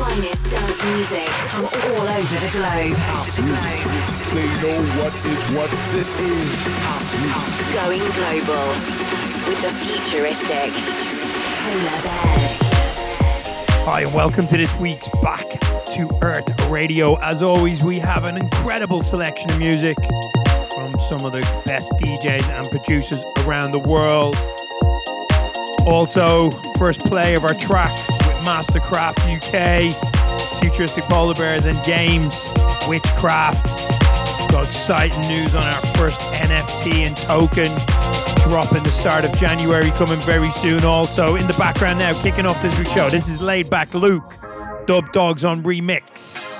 finest dance music from all over the globe. They know what is what. This is house music. Going global with the futuristic Polar Bears. Hi, and welcome to this week's Back to Earth Radio. As always, we have an incredible selection of music from some of the best DJs and producers around the world. Also, first play of our track with Mastercraft UK, Futuristic Polar Bears, and Jaimes Witchcraft. Got exciting news on our first NFT and token dropping the start of January, coming very soon. Also, in the background now, kicking off this week's show. This is Laidback Luke, Dubdogz on remix.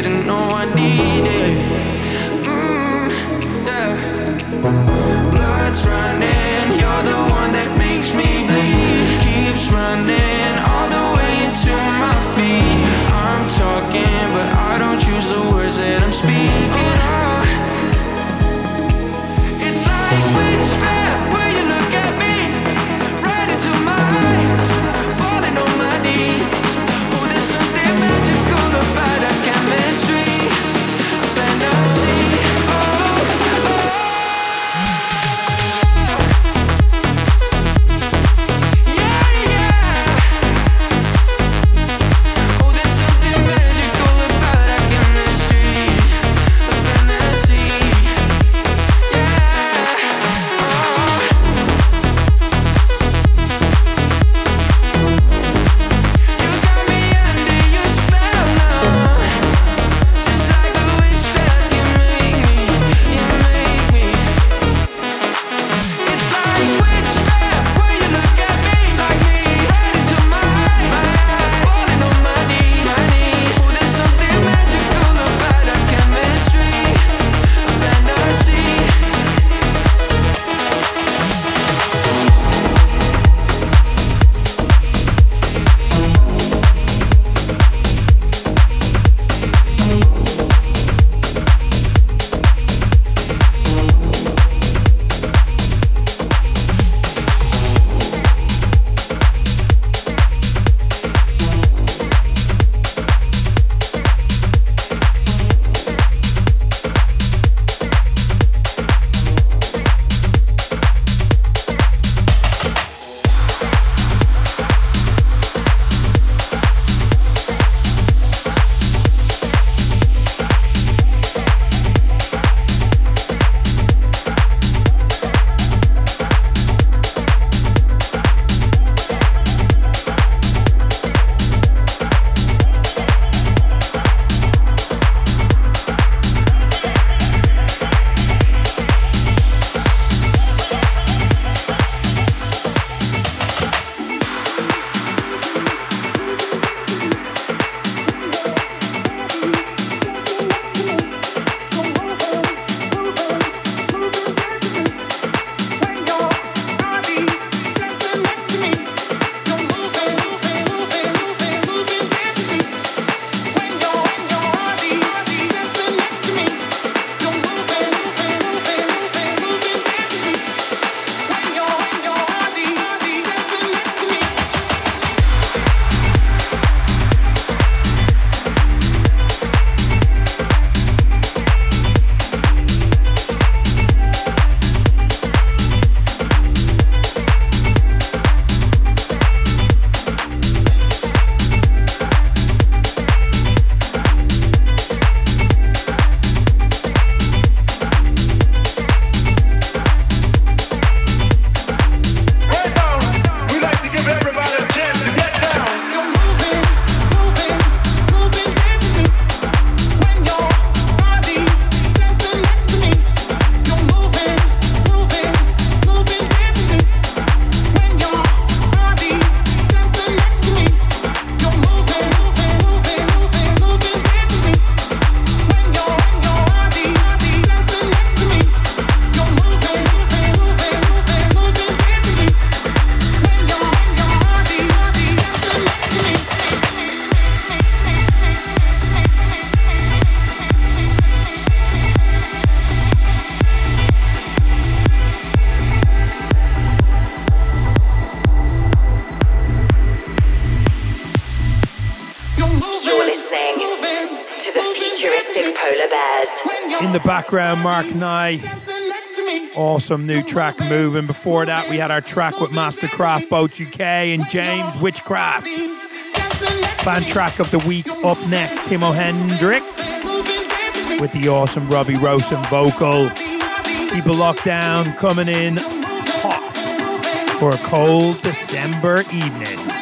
didn't know I needed background, Mark Knight. Awesome new track moving. Before that, we had our track with Mastercraft, Boat UK, and Jaimes Witchcraft. Fan track of the week up next, Timmo Hendriks with the awesome Robbie Rosen vocal. Keep a lockdown coming in hot for a cold December evening.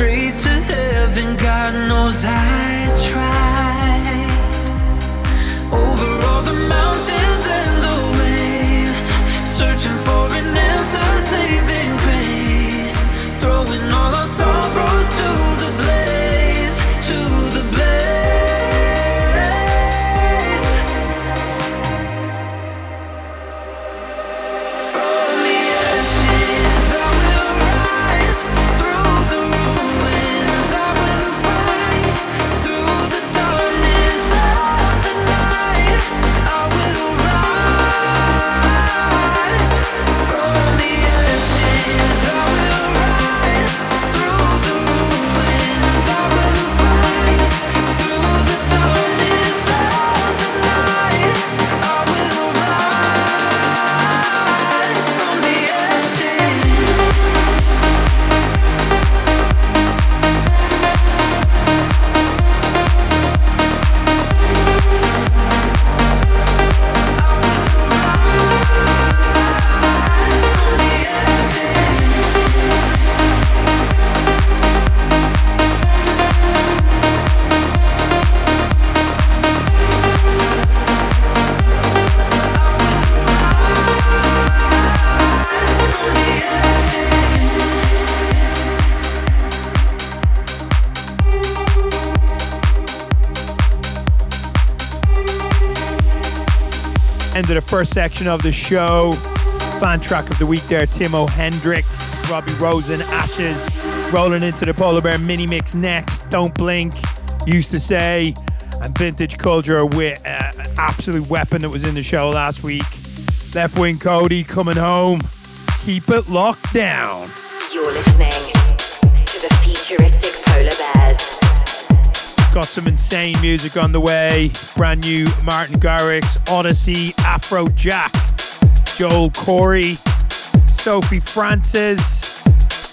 Straight to heaven. God knows I tried. Over the first section of the show. Fan track of the week there, Timmo Hendriks, Robbie Rosen, Ashes, rolling into the Polar Bear mini mix next. Don't blink, used to say, and Vintage Culture with uh, an absolute weapon that was in the show last week. Left Wing Kody coming home. Keep it locked down. You're listening Got some insane music on the way. Brand new Martin Garrix, Odyssey, Afrojack, Joel Corry, Sophie Francis,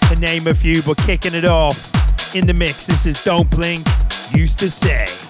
to name a few, but kicking it off in the mix. This is Don't Blink, used to say.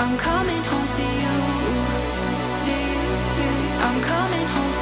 I'm coming home to you. I'm coming home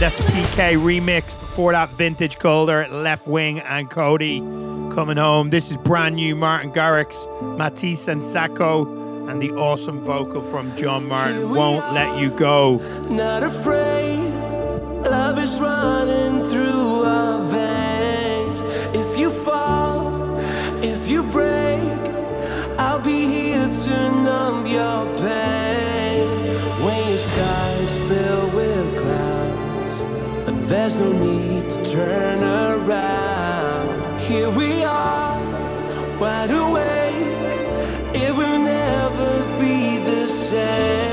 there. That's PK Remix. Before that, Vintage Culture Left Wing, and Kody coming home. This is brand new Martin Garrix, Matisse and Sadko, and the awesome vocal from John Martin. Won't are, let you go. Not afraid. Love is running through our veins. If you fall, if you break, I'll be here to numb your There's no need to turn around. Here we are, wide awake. It will never be the same.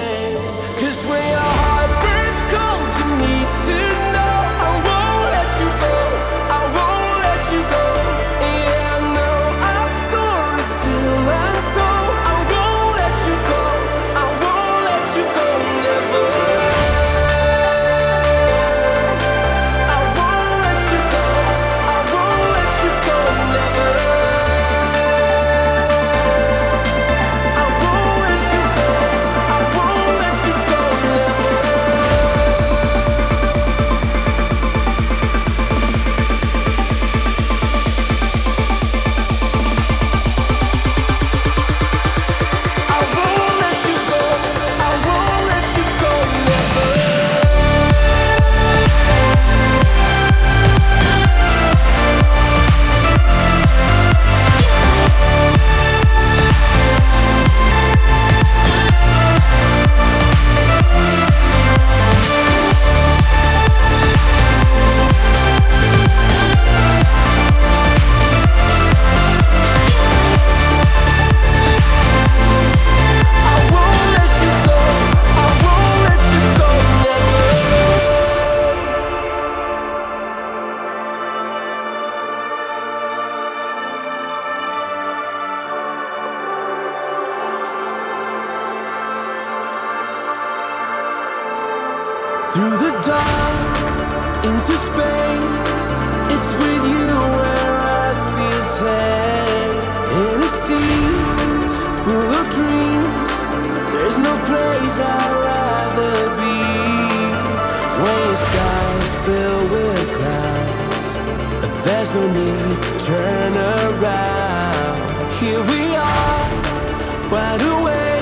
skies fill with clouds. There's no need to turn around. Here we are, wide awake.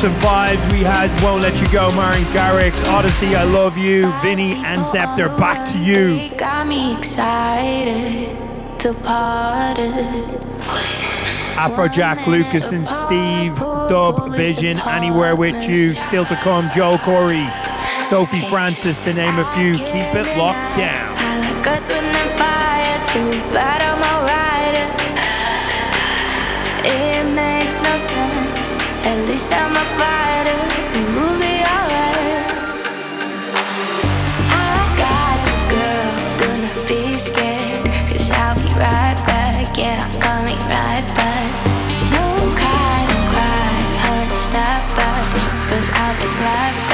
Awesome vibes. We had Won't Let You Go, Martin Garrix, Odyssey, I Love You, Vinne and Spect3r, back to you. Got me excited to party. Afrojack Lucas and Steve, Dubvision, Anywhere With You, still to come, Joel Corry, Sophie Francis, to name a few. Keep it locked down. I like earth, wind, and fire. Too bad I'm a. It makes no sense. At least I'm a fighter. Be alright. I got you, girl. Do not be scared. Cause I'll be right back. Yeah, I'm coming right back. No stop I'll be right back.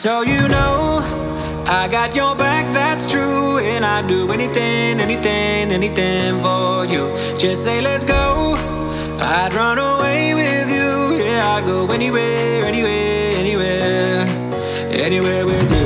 So you know, I got your back, that's true. And I'd do anything, anything, anything for you. Just say, let's go. I'd run away with you. Yeah, I'd go anywhere, anywhere, anywhere, anywhere with you.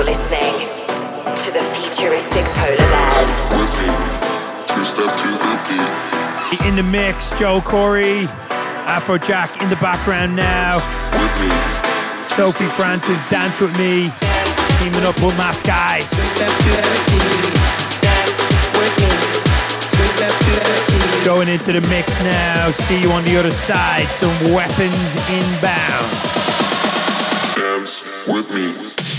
You're listening to the futuristic polar bears. In the mix, Joel Corry, Afrojack in the background now. Sophie Francis, dance with me, teaming up with Makasi. Going into the mix now. See you on the other side. Some weapons inbound. Dance with me.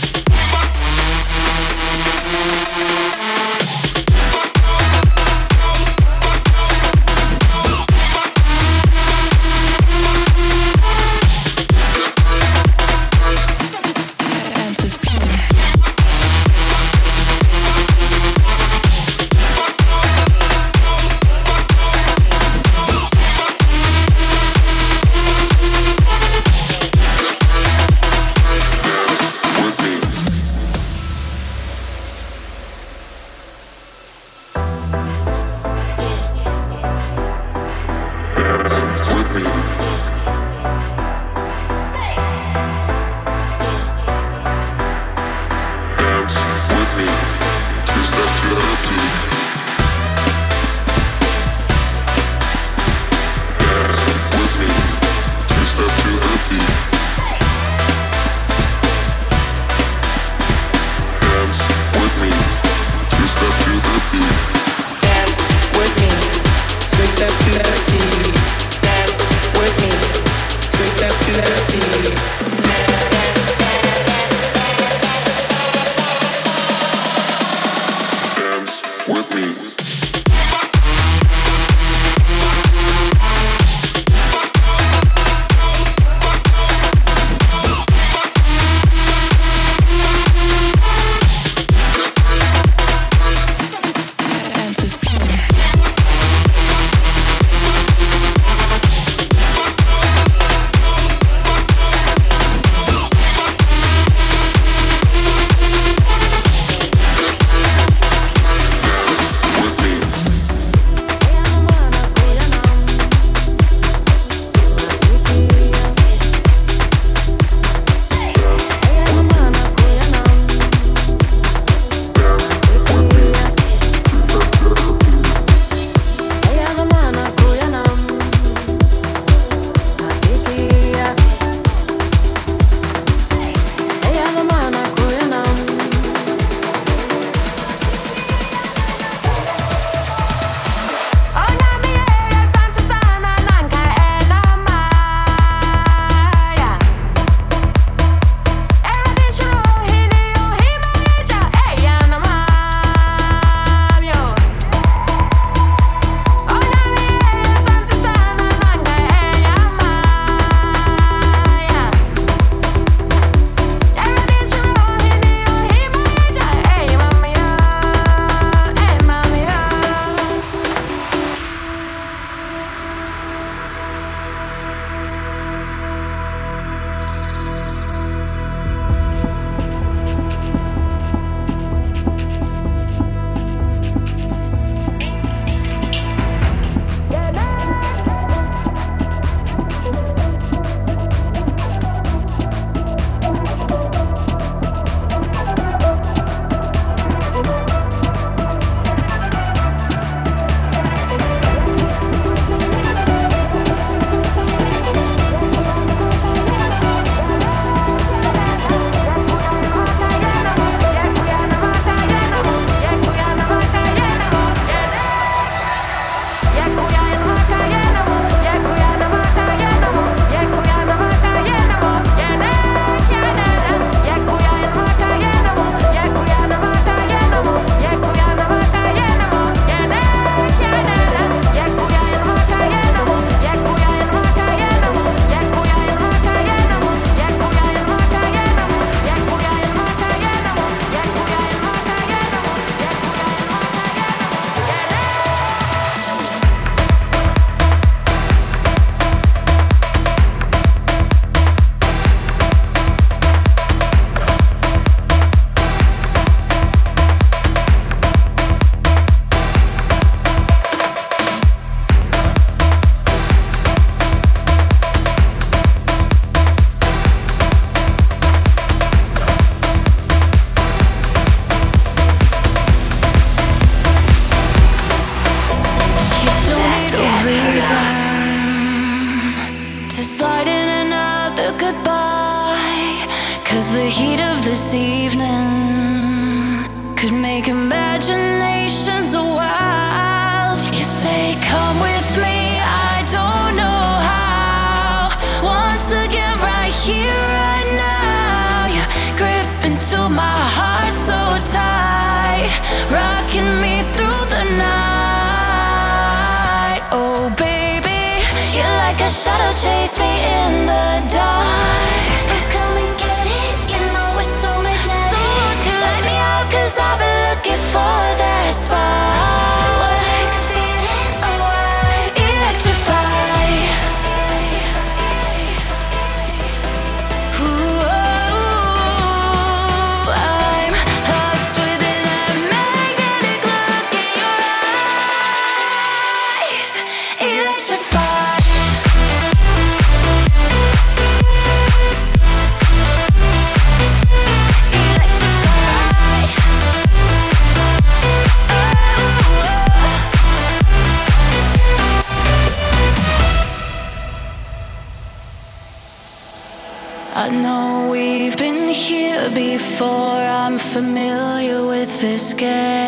This scared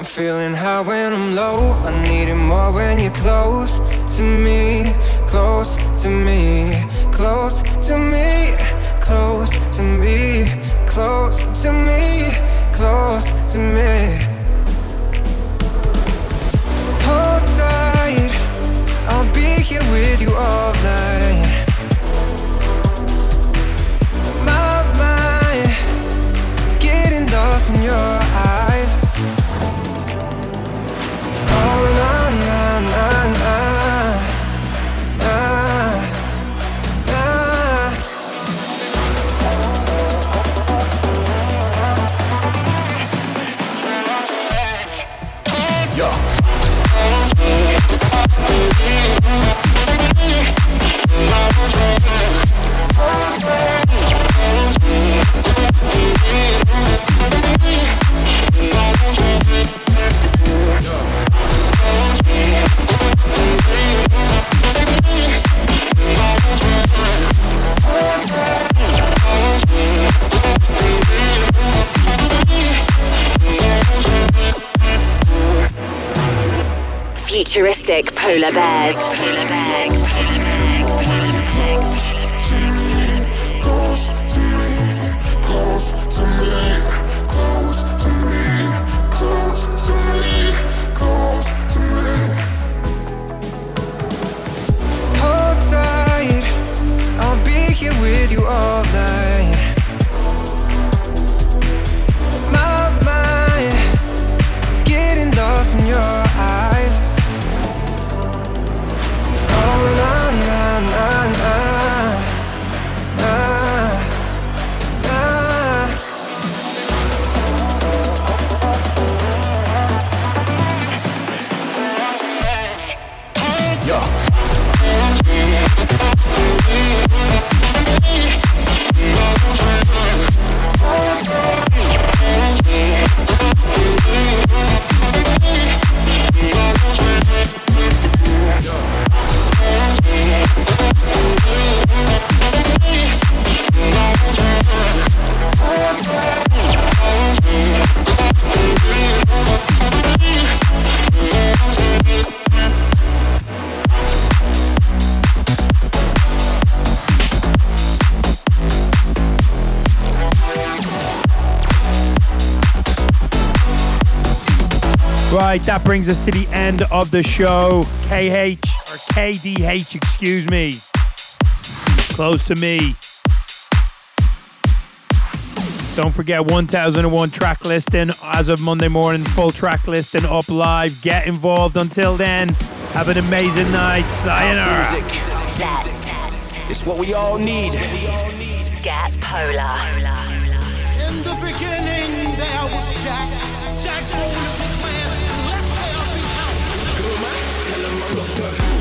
I'm feeling high when I'm low. I need it more when you're close to me, close to me, close to me, close to me, close to me, close to me. Hold tight, I'll be here with you all night. My mind, getting lost in your futuristic polar bears. Polar bears. Right, that brings us to the end of the show. KH or KDH, excuse me. Close to me. Don't forget 1001 track listing as of Monday morning. Full track listing up live. Get involved. Until then, have an amazing night. Sayonara. House music. That's It's what we all need. Get Polar.